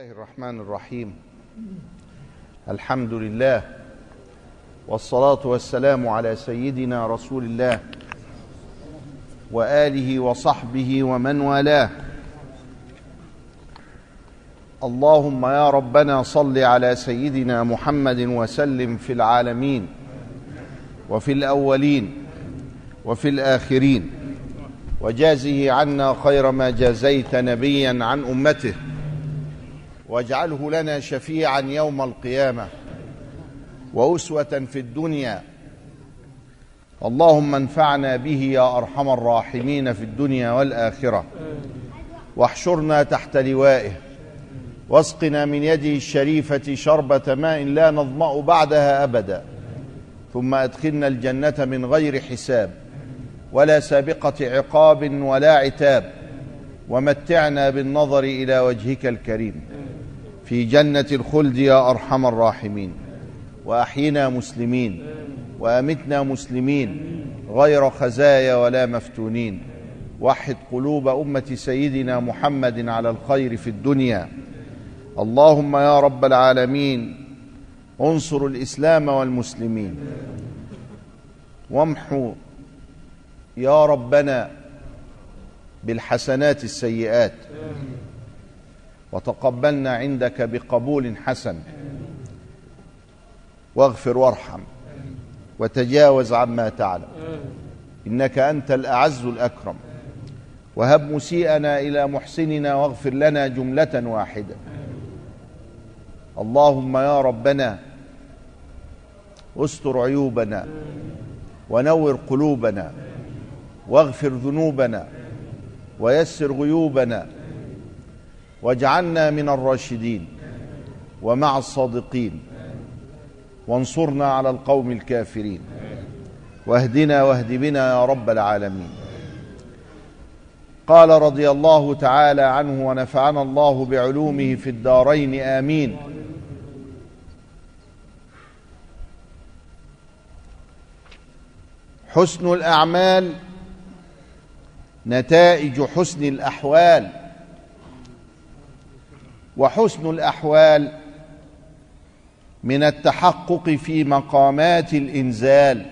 الله الرحمن الرحيم. الحمد لله والصلاة والسلام على سيدنا رسول الله وآله وصحبه ومن والاه. اللهم يا ربنا صل على سيدنا محمد وسلم في العالمين وفي الأولين وفي الآخرين. وجازه عنا خير ما جازيت نبيا عن أمته. واجعله لنا شفيعا يوم القيامة وأسوة في الدنيا. اللهم انفعنا به يا أرحم الراحمين في الدنيا والآخرة. واحشرنا تحت لوائه. واسقنا من يده الشريفة شربة ماء لا نظمأ بعدها أبدا. ثم أدخلنا الجنة من غير حساب. ولا سابقة عقاب ولا عتاب. ومتعنا بالنظر إلى وجهك الكريم. في جنة الخلد يا أرحم الراحمين. وأحينا مسلمين وأمتنا مسلمين غير خزايا ولا مفتونين. وحد قلوب أمة سيدنا محمد على الخير في الدنيا. اللهم يا رب العالمين انصر الإسلام والمسلمين. وامحو يا ربنا بالحسنات السيئات. وتقبلنا عندك بقبول حسن. واغفر وارحم وتجاوز عما تعلم. إنك أنت الأعز الأكرم. وهب مسيئنا إلى محسننا واغفر لنا جملة واحدة. اللهم يا ربنا استر عيوبنا ونور قلوبنا واغفر ذنوبنا ويسر غيوبنا واجعلنا من الراشدين ومع الصادقين وانصرنا على القوم الكافرين واهدنا واهد بنا يا رب العالمين. قال رضي الله تعالى عنه ونفعنا الله بعلومه في الدارين آمين. حسن الأعمال نتائج حسن الأحوال. وحسن الأحوال من التحقق في مقامات الإنزال.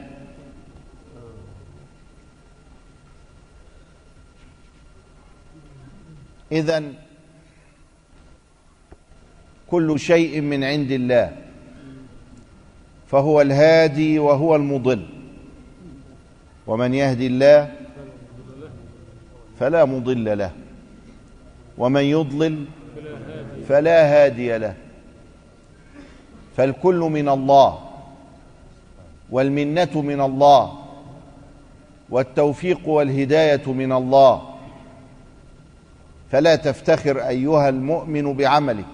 اذا كل شيء من عند الله فهو الهادي وهو المضل. ومن يهدي الله فلا مضل له ومن يضلل فلا هادي له. فالكل من الله والمنة من الله والتوفيق والهداية من الله. فلا تفتخر أيها المؤمن بعملك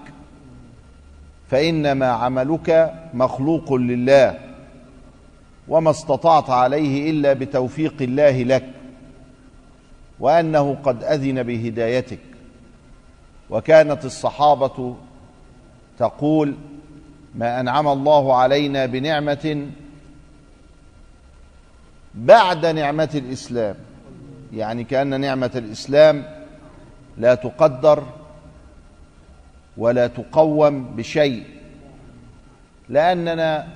فإنما عملك مخلوق لله وما استطعت عليه إلا بتوفيق الله لك وأنه قد أذن بهدايتك. وكانت الصحابة تقول ما أنعم الله علينا بنعمة بعد نعمة الإسلام. يعني كأن نعمة الإسلام لا تقدر ولا تقوم بشيء. لأننا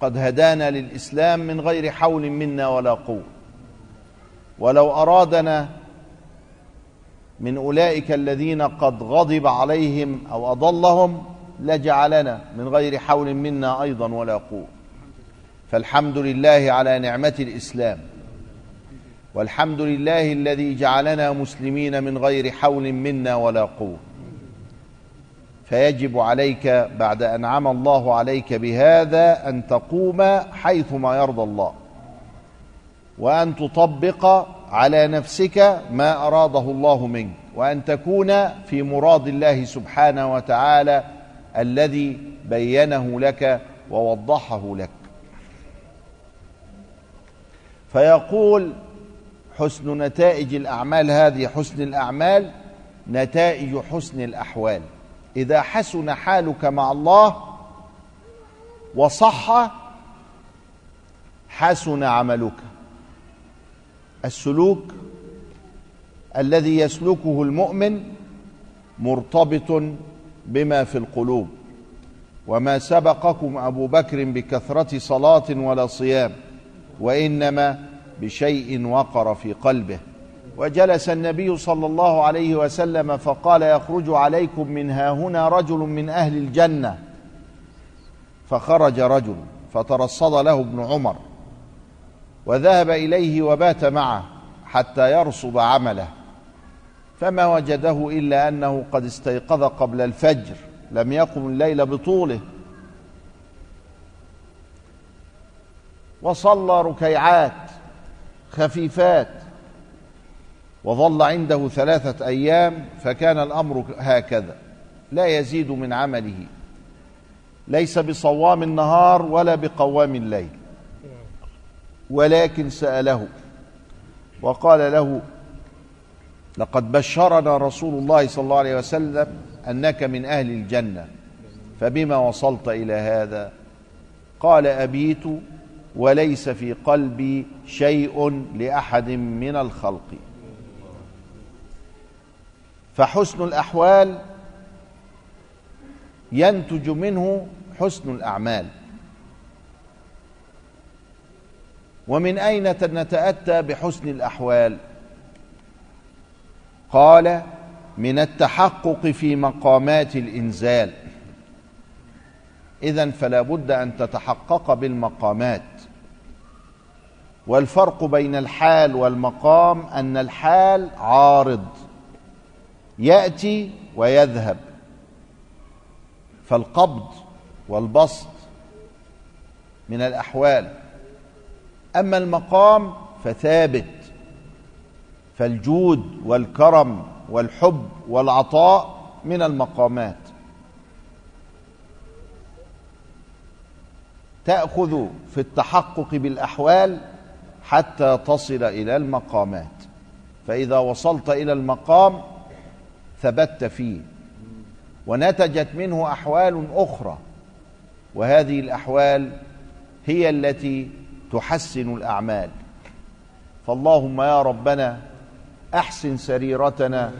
قد هدانا للإسلام من غير حول منا ولا قوة. ولو أرادنا من أولئك الذين قد غضب عليهم أو أضلهم لجعلنا من غير حول منا أيضا ولا قوة. فالحمد لله على نعمة الإسلام. والحمد لله الذي جعلنا مسلمين من غير حول منا ولا قوة. فيجب عليك بعد أن انعم الله عليك بهذا أن تقوم حيثما يرضى الله. وأن تطبق على نفسك ما أراده الله منك وأن تكون في مراد الله سبحانه وتعالى الذي بينه لك ووضحه لك. فيقول حسن نتائج الأعمال هذه حسن الأعمال نتائج حسن الأحوال. إذا حسن حالك مع الله وصح حسن عملك. السلوك الذي يسلكه المؤمن مرتبط بما في القلوب وما سبقكم أبو بكر بكثرة صلاة ولا صيام وإنما بشيء وقر في قلبه. وجلس النبي صلى الله عليه وسلم فقال يخرج عليكم من هاهنا رجل من أهل الجنة. فخرج رجل فترصد له ابن عمر. وذهب إليه وبات معه حتى يرصد عمله فما وجده إلا أنه قد استيقظ قبل الفجر لم يقم الليل بطوله. وصلى ركيعات خفيفات وظل عنده ثلاثة أيام فكان الأمر هكذا لا يزيد من عمله. ليس بصوام النهار ولا بقوام الليل. ولكن سأله وقال له لقد بشرنا رسول الله صلى الله عليه وسلم أنك من أهل الجنة فبما وصلت إلى هذا؟ قال أبيت وليس في قلبي شيء لأحد من الخلق. فحسن الأحوال ينتج منه حسن الأعمال. ومن أين نتأتى بحسن الأحوال؟ قال من التحقق في مقامات الإنزال. اذا فلا بد أن تتحقق بالمقامات. والفرق بين الحال والمقام أن الحال عارض. يأتي ويذهب. فالقبض والبسط من الأحوال. أما المقام فثابت. فالجود والكرم والحب والعطاء من المقامات. تأخذ في التحقق بالأحوال حتى تصل إلى المقامات. فإذا وصلت إلى المقام ثبت فيه. ونتجت منه أحوال أخرى. وهذه الأحوال هي التي تحسن الأعمال. فاللهم يا ربنا أحسن سريرتنا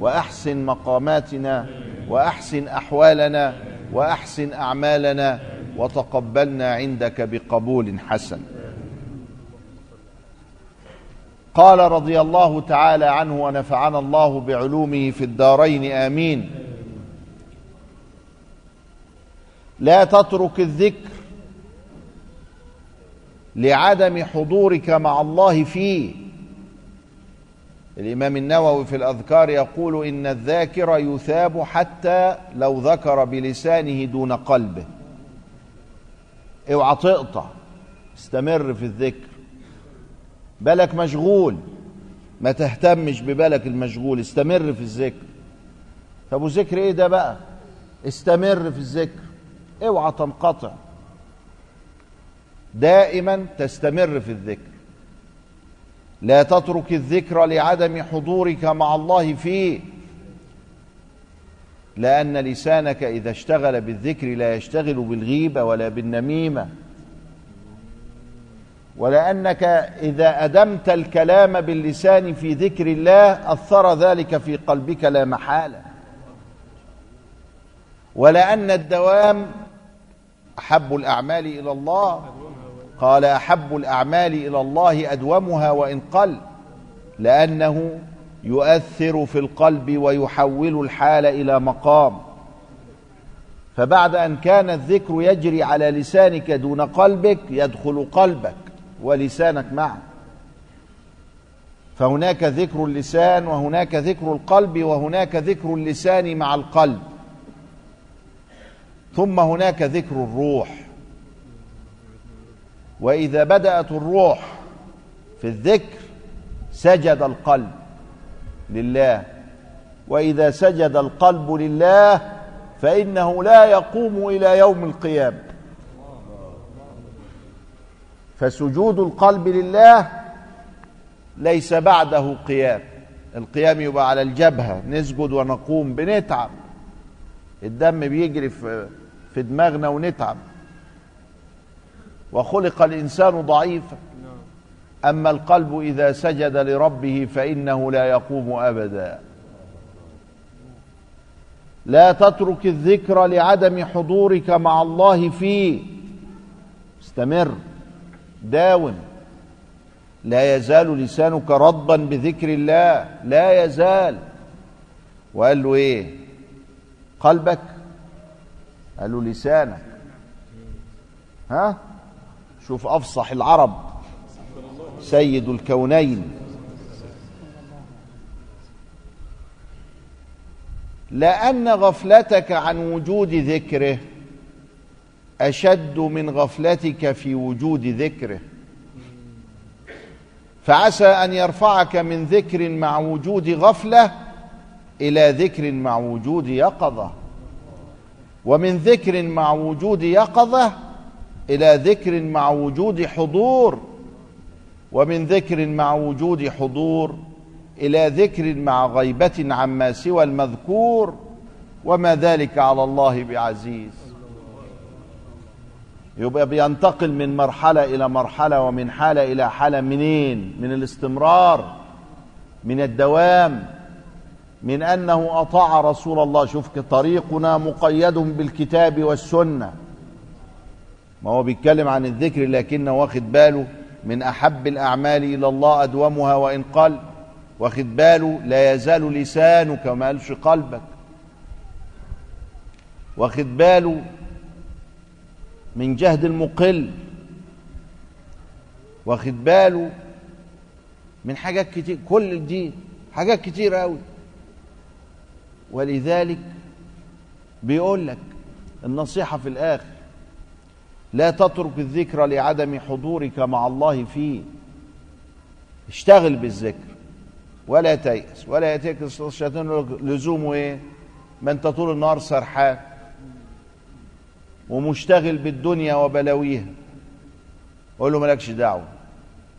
وأحسن مقاماتنا وأحسن أحوالنا وأحسن أعمالنا وتقبلنا عندك بقبول حسن. قال رضي الله تعالى عنه ونفعنا الله بعلومه في الدارين آمين. لا تترك الذكر لعدم حضورك مع الله فيه. الإمام النووي في الأذكار يقول إن الذاكر يثاب حتى لو ذكر بلسانه دون قلبه. اوعى تقطع استمر في الذكر. بالك مشغول ما تهتمش ببالك المشغول استمر في الذكر. طب وذكر إيه ده بقى؟ استمر في الذكر اوعى تنقطع. دائما تستمر في الذكر. لا تترك الذكر لعدم حضورك مع الله فيه لأن لسانك إذا اشتغل بالذكر لا يشتغل بالغيبة ولا بالنميمة. ولأنك إذا أدمت الكلام باللسان في ذكر الله أثر ذلك في قلبك لا محالة. ولأن الدوام أحب الأعمال إلى الله. قال أحب الأعمال إلى الله أدومها وإن قل لأنه يؤثر في القلب ويحول الحال إلى مقام. فبعد أن كان الذكر يجري على لسانك دون قلبك يدخل قلبك ولسانك معا فهناك ذكر اللسان وهناك ذكر القلب وهناك ذكر اللسان مع القلب. ثم هناك ذكر الروح. وإذا بدأت الروح في الذكر سجد القلب لله. وإذا سجد القلب لله فإنه لا يقوم إلى يوم القيامة. فسجود القلب لله ليس بعده قيام. القيام يبقى على الجبهة نسجد ونقوم بنتعب. الدم بيجري في دماغنا ونتعب. وخلق الإنسان ضعيفا أما القلب إذا سجد لربه فإنه لا يقوم أبدا. لا تترك الذكر لعدم حضورك مع الله فيه. استمر. داوم لا يزال لسانك رطبا بذكر الله. لا يزال. وقال له إيه؟ قلبك. قال له لسانك. ها؟ شوف أفصح العرب. سيد الكونين. لأن غفلتك عن وجود ذكره أشد من غفلتك في وجود ذكره. فعسى أن يرفعك من ذكر مع وجود غفلة إلى ذكر مع وجود يقظة. ومن ذكر مع وجود يقظة إلى ذكر مع وجود حضور ومن ذكر مع وجود حضور إلى ذكر مع غيبة عما سوى المذكور وما ذلك على الله بعزيز. يبقى بينتقل من مرحلة إلى مرحلة ومن حالة إلى حالة منين؟ من الاستمرار من الدوام من أنه أطاع رسول الله. شوف طريقنا مقيد بالكتاب والسنة. ما هو بيتكلم عن الذكر لكنه واخد باله من أحب الأعمال إلى الله أدومها وإن قل. واخد باله لا يزال لسانك وما قالش قلبك. واخد باله من جهد المقل. واخد باله من حاجات كتير كل دي حاجات كتير قوي ولذلك بيقول لك النصيحة في الآخر لا تترك الذكر لعدم حضورك مع الله فيه. اشتغل بالذكر. ولا تيأس. ولا يأتيك الشيطان لزومه إيه؟ ما أنت طول النهار سرحان. ومشتغل بالدنيا وبلاويها. قول له مالكش دعوة.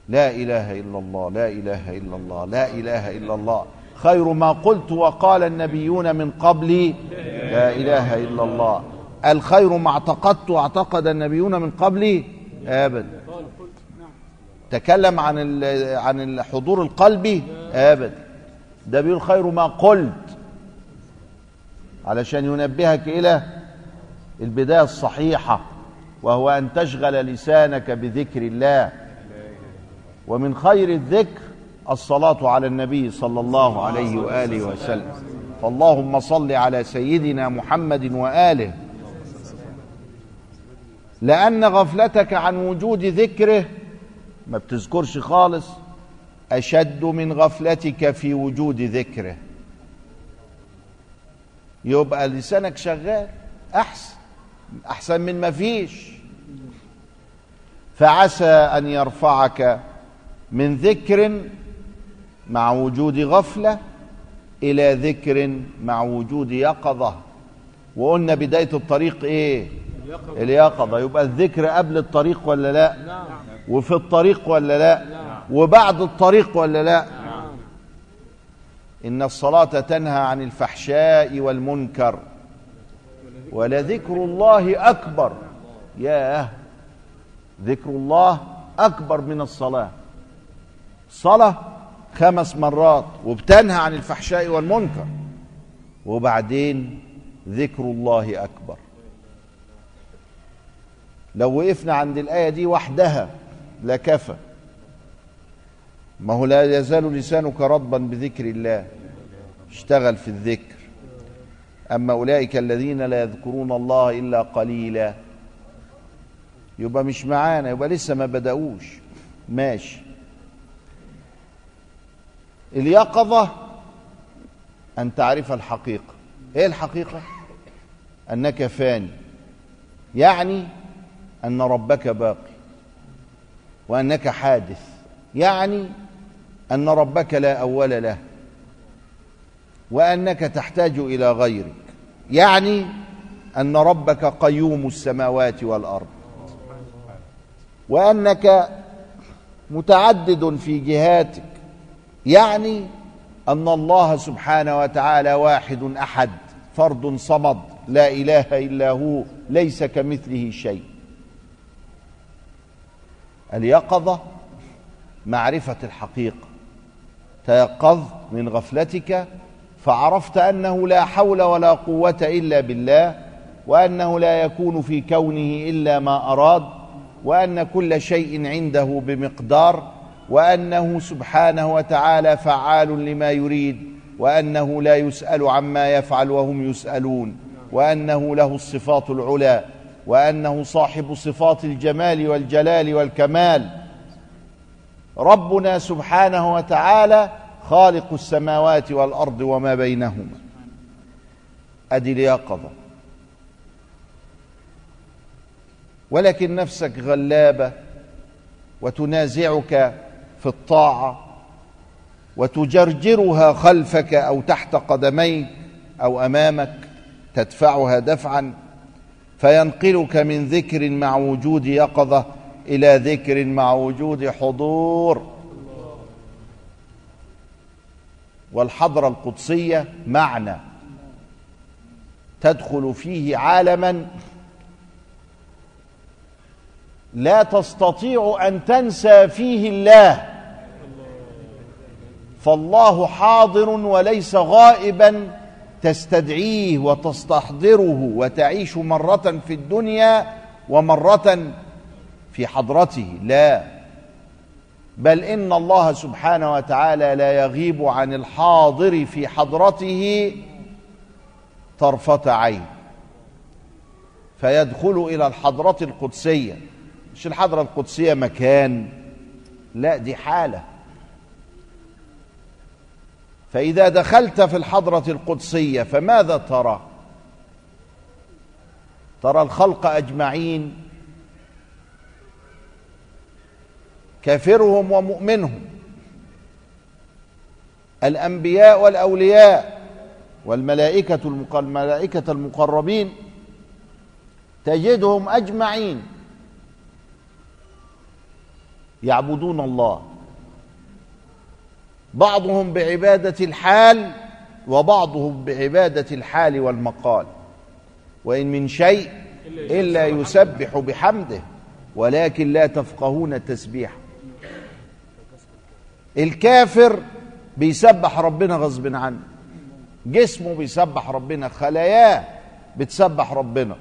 لا إله إلا الله لا إله إلا الله لا إله إلا الله. خير ما قلت وقال النبيون من قبلي لا إله إلا الله. الخير ما اعتقدت واعتقد النبيون من قبلي. أبدا. تكلم عن عن الحضور القلبي. أبدا. ده بيقول خير ما قلت. علشان ينبهك إلى البداية الصحيحة وهو أن تشغل لسانك بذكر الله. ومن خير الذكر الصلاة على النبي صلى الله عليه وآله وسلم. فاللهم صل على سيدنا محمد وآله. لأن غفلتك عن وجود ذكره ما بتذكرش خالص أشد من غفلتك في وجود ذكره. يبقى لسانك شغال أحسن أحسن من ما فيش. فعسى أن يرفعك من ذكر مع وجود غفلة إلى ذكر مع وجود يقظة. وقلنا بداية الطريق إيه؟ اليقظة. يبقى الذكر قبل الطريق ولا لا؟ وفي الطريق ولا لا؟ وبعد الطريق ولا لا؟ إن الصلاة تنهى عن الفحشاء والمنكر. ولذكر الله أكبر. ياه. ذكر الله أكبر من الصلاة. الصلاه خمس مرات وبتنهى عن الفحشاء والمنكر. وبعدين ذكر الله أكبر. لو وقفنا عند الآية دي وحدها لكفى ما هو لا يزال لسانك رطبا بذكر الله. اشتغل في الذكر. أما أولئك الذين لا يذكرون الله إلا قليلا. يبقى مش معانا يبقى لسه ما بدأوش. ماشي. اليقظة أن تعرف الحقيقة. إيه الحقيقة؟ أنك فاني. يعني أن ربك باقي وأنك حادث يعني أن ربك لا أول له وأنك تحتاج إلى غيرك يعني أن ربك قيوم السماوات والأرض وأنك متعدد في جهاتك يعني أن الله سبحانه وتعالى واحد أحد فرد صمد لا إله إلا هو ليس كمثله شيء. اليقظة معرفة الحقيقة. تيقظت من غفلتك فعرفت أنه لا حول ولا قوة إلا بالله وأنه لا يكون في كونه إلا ما أراد وأن كل شيء عنده بمقدار وأنه سبحانه وتعالى فعال لما يريد وأنه لا يسأل عما يفعل وهم يسألون وأنه له الصفات العلى. وأنه صاحب صفات الجمال والجلال والكمال. ربنا سبحانه وتعالى خالق السماوات والأرض وما بينهما. ادي اليقظه ولكن نفسك غلابة وتنازعك في الطاعة وتجرجرها خلفك أو تحت قدميك أو أمامك تدفعها دفعا فينقلك من ذكر مع وجود يقظة إلى ذكر مع وجود حضور. والحضرة القدسية معنى تدخل فيه عالما لا تستطيع أن تنسى فيه الله. فالله حاضر وليس غائبا تستدعيه وتستحضره وتعيش مرة في الدنيا ومرة في حضرته. لا. بل إن الله سبحانه وتعالى لا يغيب عن الحاضر في حضرته طرفة عين فيدخل إلى الحضرة القدسية. مش الحضرة القدسية مكان لا دي حالة. فإذا دخلت في الحضرة القدسية فماذا ترى؟ ترى الخلق أجمعين. كافرهم ومؤمنهم. الأنبياء والأولياء والملائكة الملائكة المقربين تجدهم أجمعين. يعبدون الله. بعضهم بعبادة الحال وبعضهم بعبادة الحال والمقال. وإن من شيء إلا يسبح بحمده ولكن لا تفقهون تسبيحه. الكافر بيسبح ربنا غصب عنه. جسمه بيسبح ربنا خلاياه بتسبح ربنا.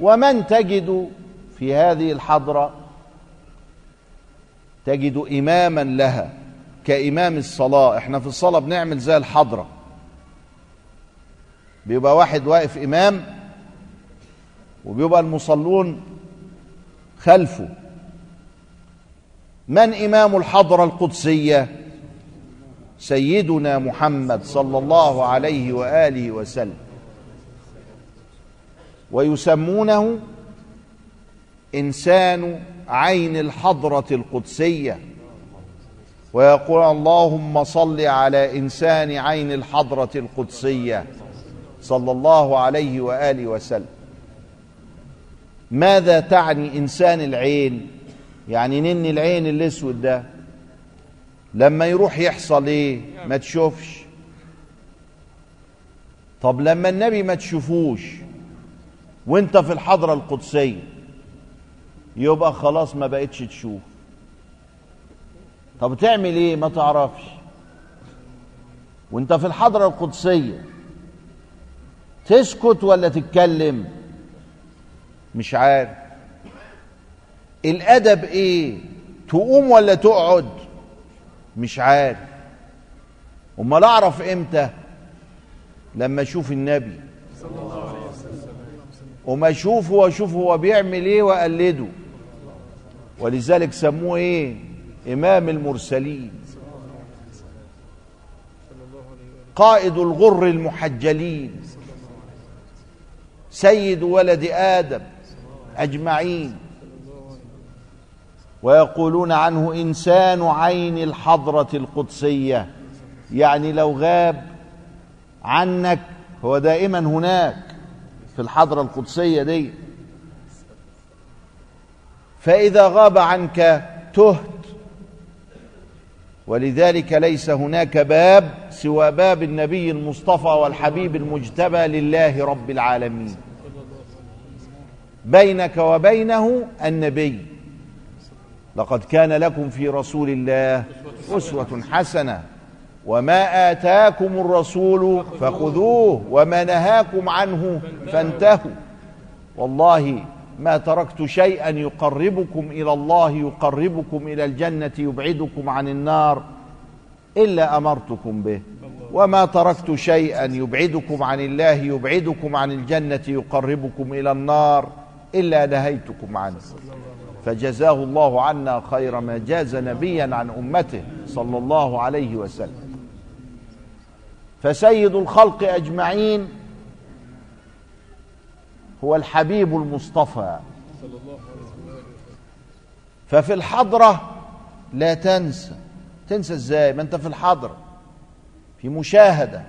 ومن تجد في هذه الحضرة تجد إماما لها كإمام الصلاة. إحنا في الصلاة بنعمل زي الحضرة. بيبقى واحد واقف إمام وبيبقى المصلون خلفه. من إمام الحضرة القدسية؟ سيدنا محمد صلى الله عليه وآله وسلم. ويسمونه إنسان عين الحضرة القدسية. ويقول اللهم صل على إنسان عين الحضرة القدسية. صلى الله عليه وآله وسلم. ماذا تعني إنسان العين؟ يعني نن العين الأسود ده. لما يروح يحصل إيه؟ ما تشوفش. طب لما النبي ما تشوفوش وانت في الحضرة القدسية يبقى خلاص ما بقتش تشوف. طب تعمل إيه؟ ما تعرفش. وأنت في الحضرة القدسية. تسكت ولا تتكلم؟ مش عارف. الأدب إيه؟ تقوم ولا تقعد؟ مش عارف. أمال أعرف إمتى؟ لما أشوف النبي. وما أشوفه وأشوف هو بيعمل إيه وأقلده. ولذلك سموه إيه؟ إمام المرسلين. قائد الغر المحجلين. سيد ولد آدم أجمعين. ويقولون عنه إنسان عين الحضرة القدسية. يعني لو غاب عنك هو دائما هناك في الحضرة القدسية دي. فإذا غاب عنك تهت. ولذلك ليس هناك باب سوى باب النبي المصطفى والحبيب المجتبى لله رب العالمين. بينك وبينه النبي. لقد كان لكم في رسول الله أسوة حسنة. وما آتاكم الرسول فخذوه وما نهاكم عنه فانتهوا. والله ما تركت شيئا يقربكم إلى الله يقربكم إلى الجنة يبعدكم عن النار إلا أمرتكم به. وما تركت شيئا يبعدكم عن الله يبعدكم عن الجنة يقربكم إلى النار إلا نهيتكم عنه. فجزاه الله عنا خير ما جاز نبيا عن أمته صلى الله عليه وسلم. فسيد الخلق أجمعين هو الحبيب المصطفى. ففي الحضرة لا تنسى. تنسى إزاي؟ ما انت في الحضرة في مشاهدة.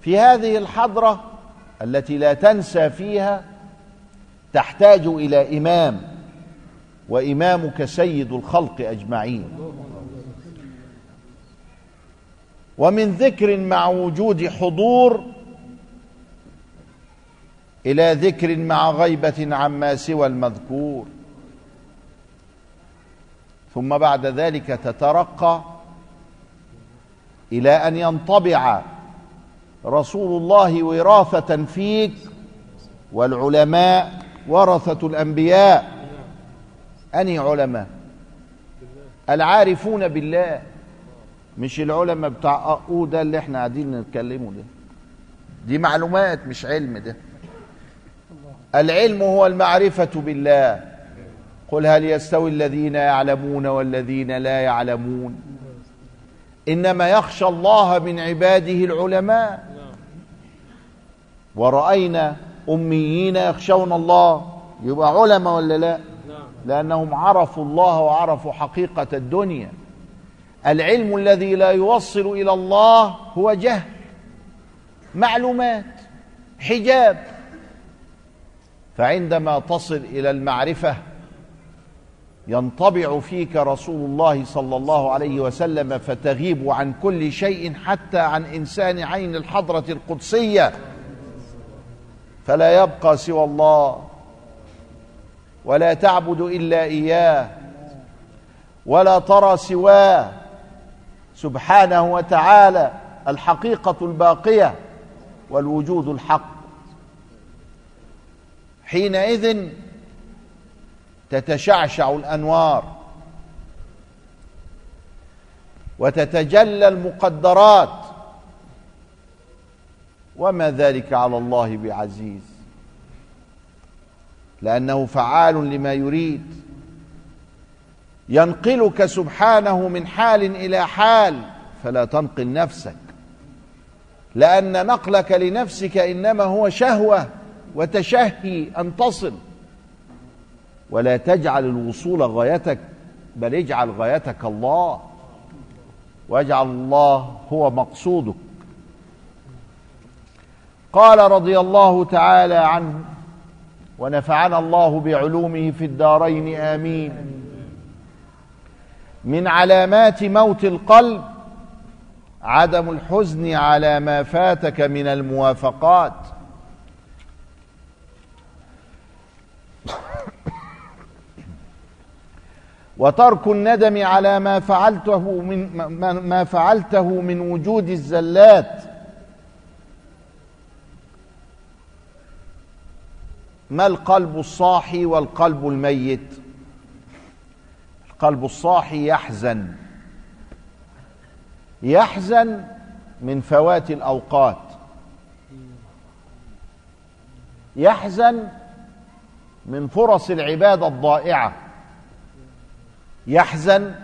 في هذه الحضرة التي لا تنسى فيها تحتاج إلى إمام وإمامك سيد الخلق أجمعين. ومن ذكر مع وجود حضور إلى ذكر مع غيبة عما سوى المذكور. ثم بعد ذلك تترقى إلى أن ينطبع رسول الله وراثة فيك والعلماء ورثة الأنبياء. أني علماء؟ العارفون بالله. مش العلماء بتاع أقودة اللي إحنا قاعدين نتكلمه ده. دي معلومات مش علم ده. العلم هو المعرفة بالله. قل هل يستوي الذين يعلمون والذين لا يعلمون؟ إنما يخشى الله من عباده العلماء. ورأينا أميين يخشون الله. يبقى علماء ولا لا؟ لأنهم عرفوا الله وعرفوا حقيقة الدنيا. العلم الذي لا يوصل إلى الله هو جهل معلومات حجاب. فعندما تصل إلى المعرفة ينطبع فيك رسول الله صلى الله عليه وسلم فتغيب عن كل شيء حتى عن إنسان عين الحضرة القدسية. فلا يبقى سوى الله ولا تعبد إلا إياه ولا ترى سواه. سبحانه وتعالى الحقيقة الباقية والوجود الحق. حينئذ تتشعشع الأنوار وتتجلى المقدرات. وما ذلك على الله بعزيز؟ لأنه فعال لما يريد. ينقلك سبحانه من حال إلى حال فلا تنقل نفسك. لأن نقلك لنفسك إنما هو شهوة. وتشهي أن تصل. ولا تجعل الوصول غايتك بل اجعل غايتك الله. واجعل الله هو مقصودك. قال رضي الله تعالى عنه ونفعنا الله بعلومه في الدارين آمين. من علامات موت القلب عدم الحزن على ما فاتك من الموافقات. وترك الندم على ما فعلته من ما فعلته من وجود الزلات. ما القلب الصاحي والقلب الميت؟ القلب الصاحي يحزن. يحزن من فوات الأوقات. يحزن من فرص العبادة الضائعة. يحزن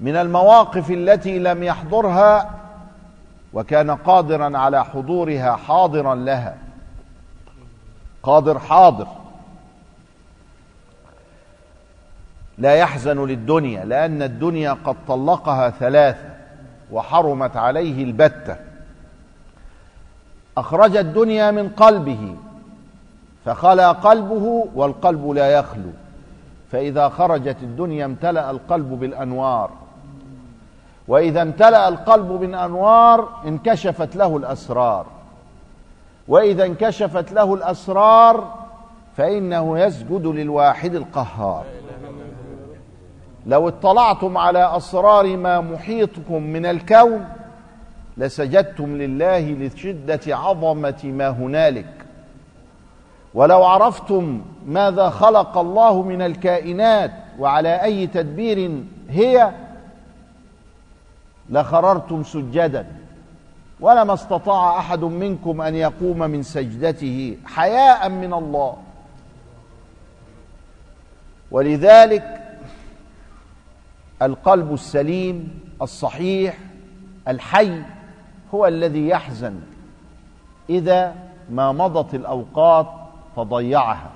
من المواقف التي لم يحضرها وكان قادرا على حضورها حاضرا لها. قادر حاضر. لا يحزن للدنيا لأن الدنيا قد طلقها ثلاثة وحرمت عليه البتة. أخرج الدنيا من قلبه فخلا قلبه والقلب لا يخلو. فإذا خرجت الدنيا امتلأ القلب بالأنوار. وإذا امتلأ القلب بالأنوار انكشفت له الأسرار. وإذا انكشفت له الأسرار فإنه يسجد للواحد القهار. لو اطلعتم على أسرار ما محيطكم من الكون لسجدتم لله لشدة عظمة ما هنالك. ولو عرفتم ماذا خلق الله من الكائنات وعلى أي تدبير هي لخررتم سجدا. ولما استطاع أحد منكم أن يقوم من سجدته حياء من الله. ولذلك القلب السليم الصحيح الحي هو الذي يحزن إذا ما مضت الأوقات فضيعها.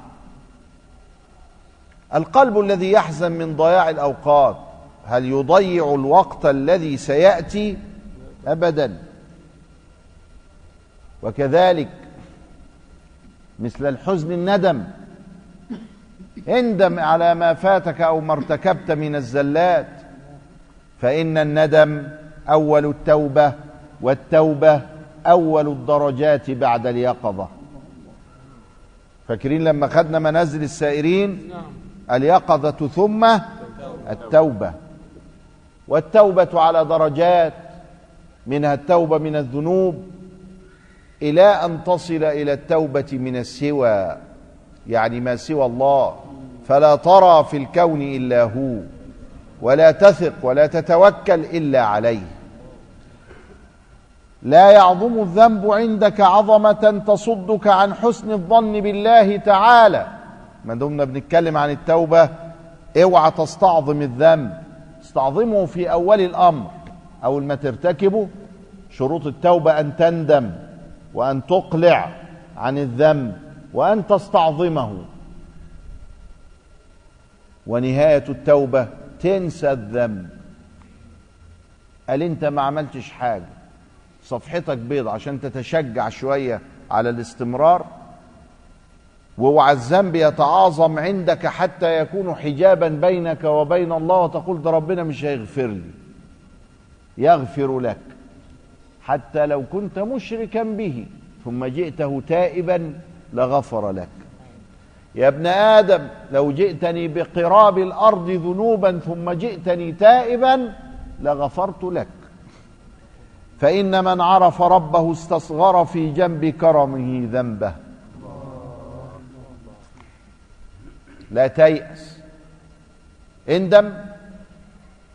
القلب الذي يحزن من ضياع الأوقات هل يضيع الوقت الذي سيأتي؟ ابدا. وكذلك مثل الحزن الندم. اندم على ما فاتك أو ما ارتكبت من الزلات. فإن الندم أول التوبة والتوبة أول الدرجات بعد اليقظة. فاكرين لما خدنا منازل السائرين؟ اليقظة ثم التوبة. والتوبة على درجات منها التوبة من الذنوب إلى أن تصل إلى التوبة من السوى يعني ما سوى الله. فلا ترى في الكون إلا هو ولا تثق ولا تتوكل إلا عليه. لا يعظم الذنب عندك عظمة تصدك عن حسن الظن بالله تعالى. ما دمنا بنتكلم عن التوبة اوعى تستعظم الذنب. استعظمه في أول الأمر أول ما ترتكبه شروط التوبة أن تندم وأن تقلع عن الذنب وأن تستعظمه. ونهاية التوبة تنسى الذنب. قال أنت ما عملتش حاجة؟ صفحتك بيض عشان تتشجع شوية على الاستمرار. واوعى الذنب يتعاظم عندك حتى يكون حجابا بينك وبين الله. وتقول ده ربنا مش هيغفر لي يغفر لك. حتى لو كنت مشركا به ثم جئته تائبا لغفر لك. يا ابن آدم لو جئتني بقراب الأرض ذنوبا ثم جئتني تائبا لغفرت لك. فإن من عرف ربه استصغر في جنب كرمه ذنبه. لا تيأس. اندم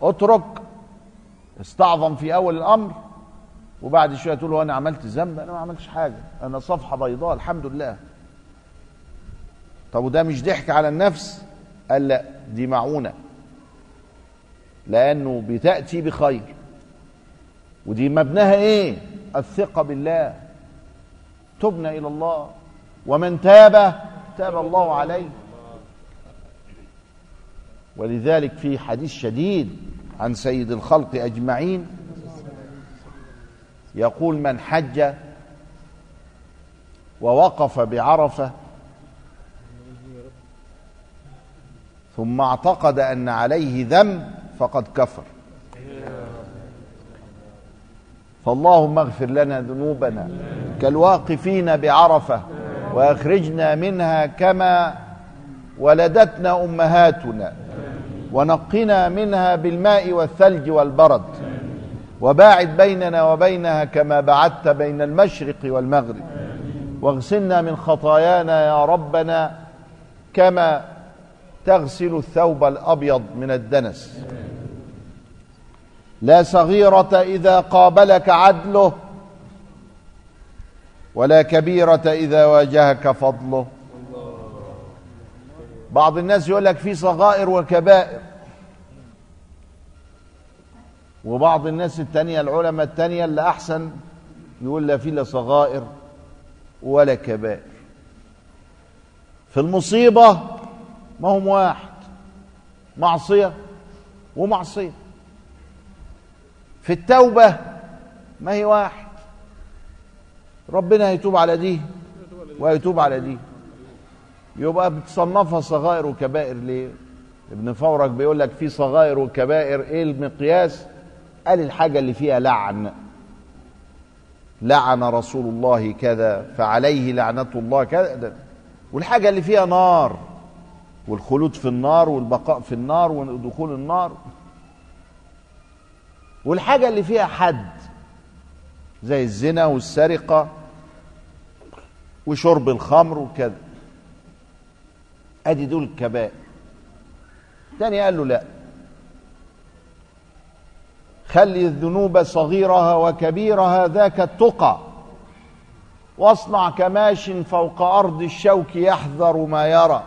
اترك استعظم في أول الأمر وبعد شوية تقول أنا عملت ذنب أنا ما عملتش حاجة أنا صفحة بيضاء الحمد لله. طب وده مش ضحك على النفس؟ قال لا دي معونة. لأنه بتأتي بخير. ودي مبناها إيه؟ الثقة بالله. تبنى إلى الله. ومن تاب تاب الله عليه. ولذلك في حديث شديد عن سيد الخلق أجمعين يقول من حج ووقف بعرفة ثم اعتقد أن عليه ذنب فقد كفر. فاللهم اغفر لنا ذنوبنا كالواقفين بعرفة وأخرجنا منها كما ولدتنا أمهاتنا ونقنا منها بالماء والثلج والبرد وباعد بيننا وبينها كما بعدت بين المشرق والمغرب واغسلنا من خطايانا يا ربنا كما تغسل الثوب الأبيض من الدنس لا صغيرة إذا قابلك عدله ولا كبيرة إذا واجهك فضله. بعض الناس يقول لك في صغائر وكبائر. وبعض الناس التانية العلماء التانية اللي أحسن يقول لا في لا صغائر ولا كبائر. في المصيبة ما هم واحد معصية ومعصية. في التوبة. ما هي واحد؟ ربنا هيتوب على دي وهيتوب على دي. يبقى بتصنفها صغائر وكبائر ليه؟ ابن فورك بيقول لك في صغائر وكبائر إيه المقياس؟ قال الحاجة اللي فيها لعن. لعن رسول الله كذا فعليه لعنة الله كذا. والحاجة اللي فيها نار والخلود في النار والبقاء في النار ودخول النار. والحاجة اللي فيها حد زي الزنا والسرقة وشرب الخمر وكذا. أدي دول الكبائر تاني قال له لا. خلي الذنوب صغيرها وكبيرها ذاك التقى واصنع كماش فوق أرض الشوك يحذر ما يرى.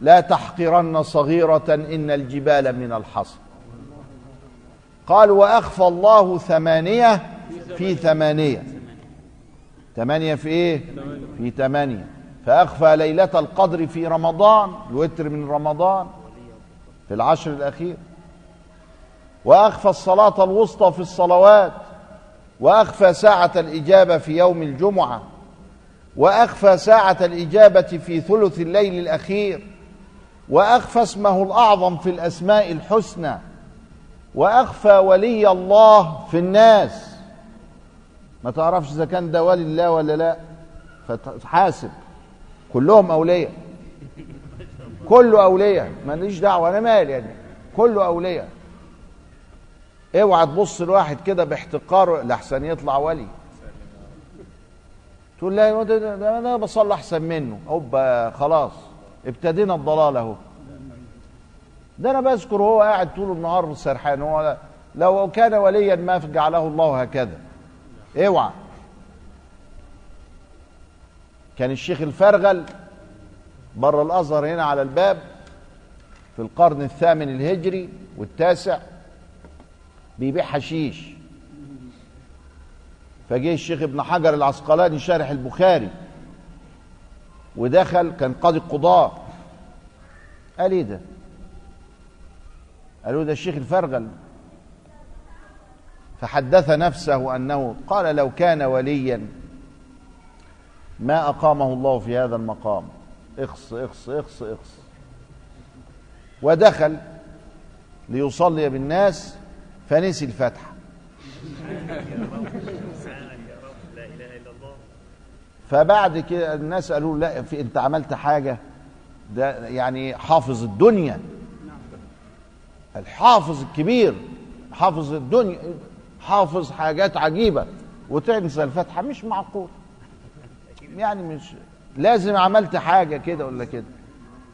لا تحقرن صغيرة إن الجبال من الحصى. قال وأخفى الله ثمانية في ثمانية. ثمانية في إيه؟ في ثمانية. فأخفى ليلة القدر في رمضان الوتر من رمضان في العشر الأخير. وأخفى الصلاة الوسطى في الصلوات. وأخفى ساعة الإجابة في يوم الجمعة. وأخفى ساعة الإجابة في ثلث الليل الأخير. وأخفى اسمه الأعظم في الأسماء الحسنى. وأخفى ولي الله في الناس. ما تعرفش إذا كان ده ولي الله ولا لا؟ فتحاسب. كلهم أولياء. كله أولياء. ماليش دعوة أنا مالي يعني. كله أولياء. اوعى تبص لواحد كده باحتقاره لحسن يطلع ولي. تقول لا أنا بصلي أحسن منه. أوبا خلاص. ابتدينا الضلال أهو. ده أنا بذكر هو قاعد طول النهار سرحان هو لو كان وليا ما جعله الله هكذا. اوعى. كان الشيخ الفرغل بره الأزهر هنا على الباب في القرن الثامن الهجري والتاسع بيبيع حشيش. فجه الشيخ ابن حجر العسقلاني شارح البخاري ودخل كان قاضي القضاة قال إيه ده؟ قالوا ده الشيخ الفرغل. فحدث نفسه أنه قال لو كان وليا ما أقامه الله في هذا المقام. اخص اخص اخص اخص ودخل ليصلي بالناس فنسي الفاتحه فبعد كده الناس قالوا لا في أنت عملت حاجة؟ ده يعني حافظ الدنيا. الحافظ الكبير حافظ الدنيا حافظ حاجات عجيبة. وتنسى الفاتحه مش معقول. يعني مش لازم عملت حاجة كده ولا كده.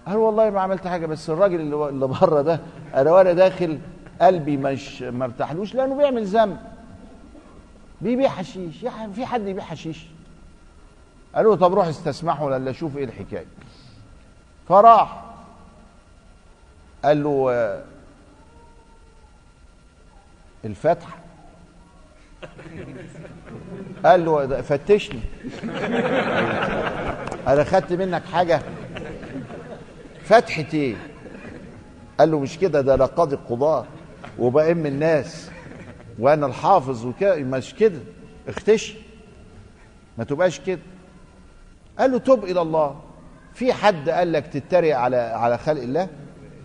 قال والله ما عملت حاجة بس الراجل اللي اللي بره ده أنا وأنا داخل قلبي مش ما ارتاحلوش لأنه بيعمل ذنب. بيبيع حشيش يعني في حد يبيع حشيش قالوا له طب روح استسمحه ولا شوف إيه الحكاية. فراح. قال له الفتح. قال له فتشني. أنا خدت منك حاجة؟ فتحة إيه؟ قال له مش كده ده أنا قاضي القضاة وبأم الناس وأنا الحافظ وكده مش كده. اختشي. ما تبقاش كده. قال له تب إلى الله. في حد قال لك تتريق على على خلق الله؟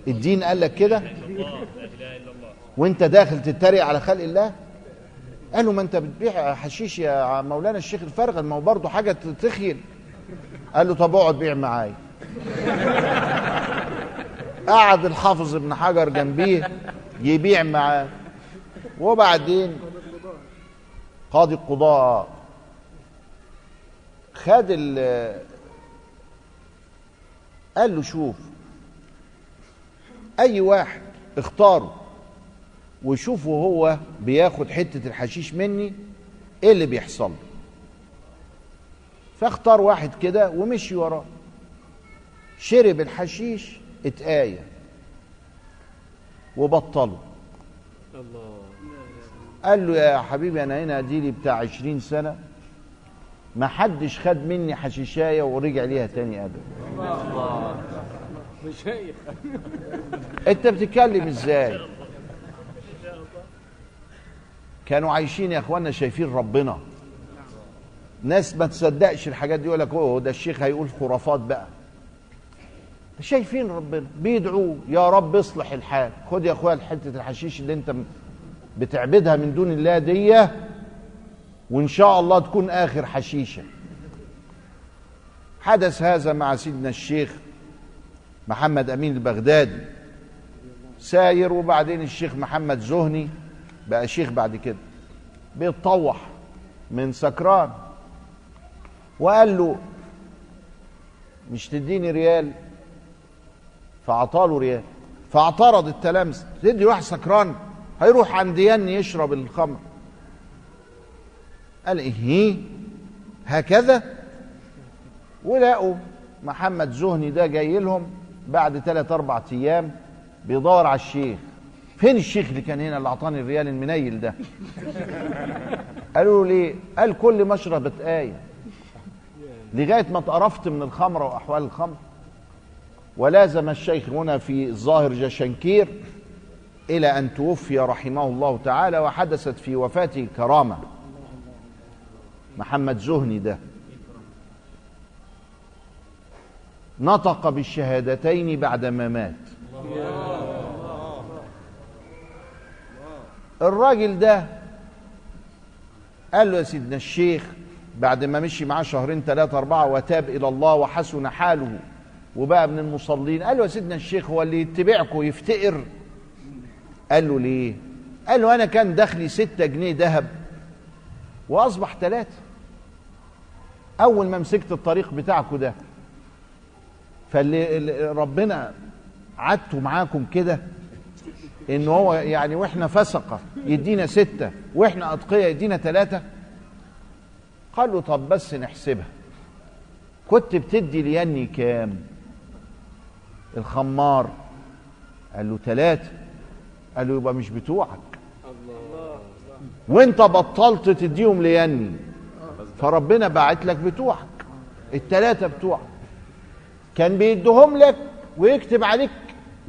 الدين قال لك كده؟ وانت داخل تتريق على خلق الله؟ قال له ما انت بتبيع حشيش يا مولانا الشيخ الفرغل ما هو برضه حاجة تخيل. قال له طب اقعد بيع معايا. قعد الحافظ ابن حجر جنبيه يبيع معاه. وبعدين قاضي القضاء خد ال قال له شوف أي واحد اختاره وشوفه هو بياخد حتة الحشيش مني إيه اللي بيحصل؟ له فاختار واحد كده ومشي وراه. شرب الحشيش اتآية وبطله. قال له يا حبيبي أنا هنا اديلي بتاع عشرين سنة. ما حدش خد مني حشيشاية ورجع ليها تاني أبدا. مشايخ أنت بتتكلم إزاي؟ كانوا عايشين يا اخوانا شايفين ربنا. ناس ما تصدقش الحاجات دي يقول لك أوه ده الشيخ هيقول خرافات بقى. شايفين ربنا بيدعوا يا رب اصلح الحال. خد يا إخويا حتة الحشيش اللي أنت بتعبدها من دون الله دي وإن شاء الله تكون آخر حشيشة. حدث هذا مع سيدنا الشيخ محمد أمين البغدادي ساير وبعدين الشيخ محمد زهني. بقى شيخ بعد كده بيتطوح من سكران وقال له مش تديني ريال؟ فعطاله ريال. فاعترض التلامذة تدي واحد سكران هيروح عند يني يشرب الخمر. قال إيه؟ هكذا؟ ولقوا محمد زهني ده جاي لهم بعد ثلاث أربع أيام بيدور على الشيخ. فين الشيخ اللي كان هنا اللي أعطاني الريال المنيل ده؟ قالوا ليه قال كل ما اشرب آية لغاية ما اتقرفت من الخمرة وأحوال الخمر. ولازم الشيخ هنا في الظاهر جشنكير إلى أن توفي رحمه الله تعالى وحدثت في وفاته كرامة. محمد زهني ده. نطق بالشهادتين بعدما مات. الراجل ده قال له يا سيدنا الشيخ بعد ما مشي معاه شهرين ثلاثة أربعة وتاب إلى الله وحسن حاله وبقى من المصلين قال له يا سيدنا الشيخ هو اللي يتبعكم يفتقر قال له ليه؟ قال له أنا كان دخلي ستة جنيه ذهب وأصبح ثلاثة أول ما مسكت الطريق بتاعكم ده فاللي ربنا عدته معاكم كده إن هو يعني وإحنا فسقة يدينا ستة وإحنا اتقياء يدينا ثلاثة قال له طب بس نحسبها. كنت بتدي ليني كام؟ الخمار. قال له ثلاثة قال له يبقى مش بتوعك. وإنت بطلت تديهم ليني فربنا باعت لك بتوعك. الثلاثه بتوعك. كان بيديهم لك ويكتب عليك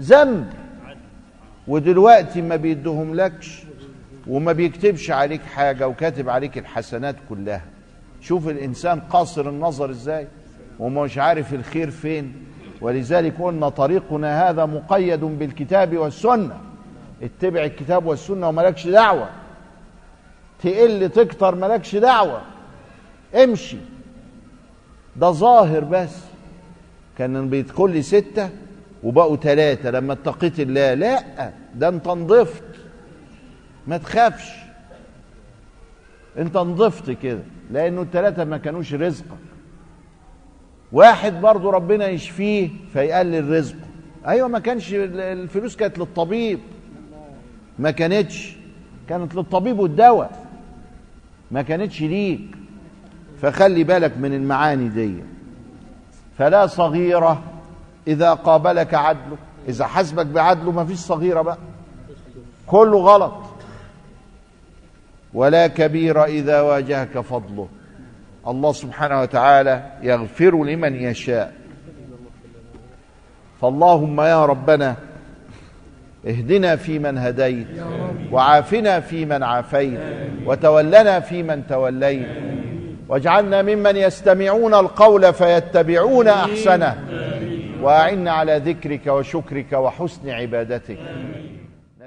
ذنب. ودلوقتي ما بيديهم لكش وما بيكتبش عليك حاجة وكاتب عليك الحسنات كلها. شوف الإنسان قاصر النظر إزاي ومش عارف الخير فين. ولذلك قلنا طريقنا هذا مقيد بالكتاب والسنة. اتبع الكتاب والسنة وملكش دعوة. تقل تكتر ملكش دعوة. امشي. ده ظاهر بس. كان بيدخل لي ستة وبقوا ثلاثة لما اتقيت الله لا ده انت نضفت. ما تخافش. انت نضفت كده لأنه الثلاثة ما كانوش رزقك. واحد برضه ربنا يشفيه فيقلل رزقه. أيوه ما كانش الفلوس كانت للطبيب. ما كانتش. كانت للطبيب والدواء. ما كانتش ليك. فخلي بالك من المعاني دي. فلا صغيرة إذا قابلك عدله إذا حسبك بعدله ما فيش صغيرة بقى. كله غلط. ولا كبير إذا واجهك فضله. الله سبحانه وتعالى يغفر لمن يشاء. فاللهم يا ربنا اهدنا فيمن هديت وعافنا فيمن عافيت وتولنا فيمن توليت. واجعلنا ممن يستمعون القول فيتبعون أحسنه. واعنا على ذكرك وشكرك وحسن عبادتك.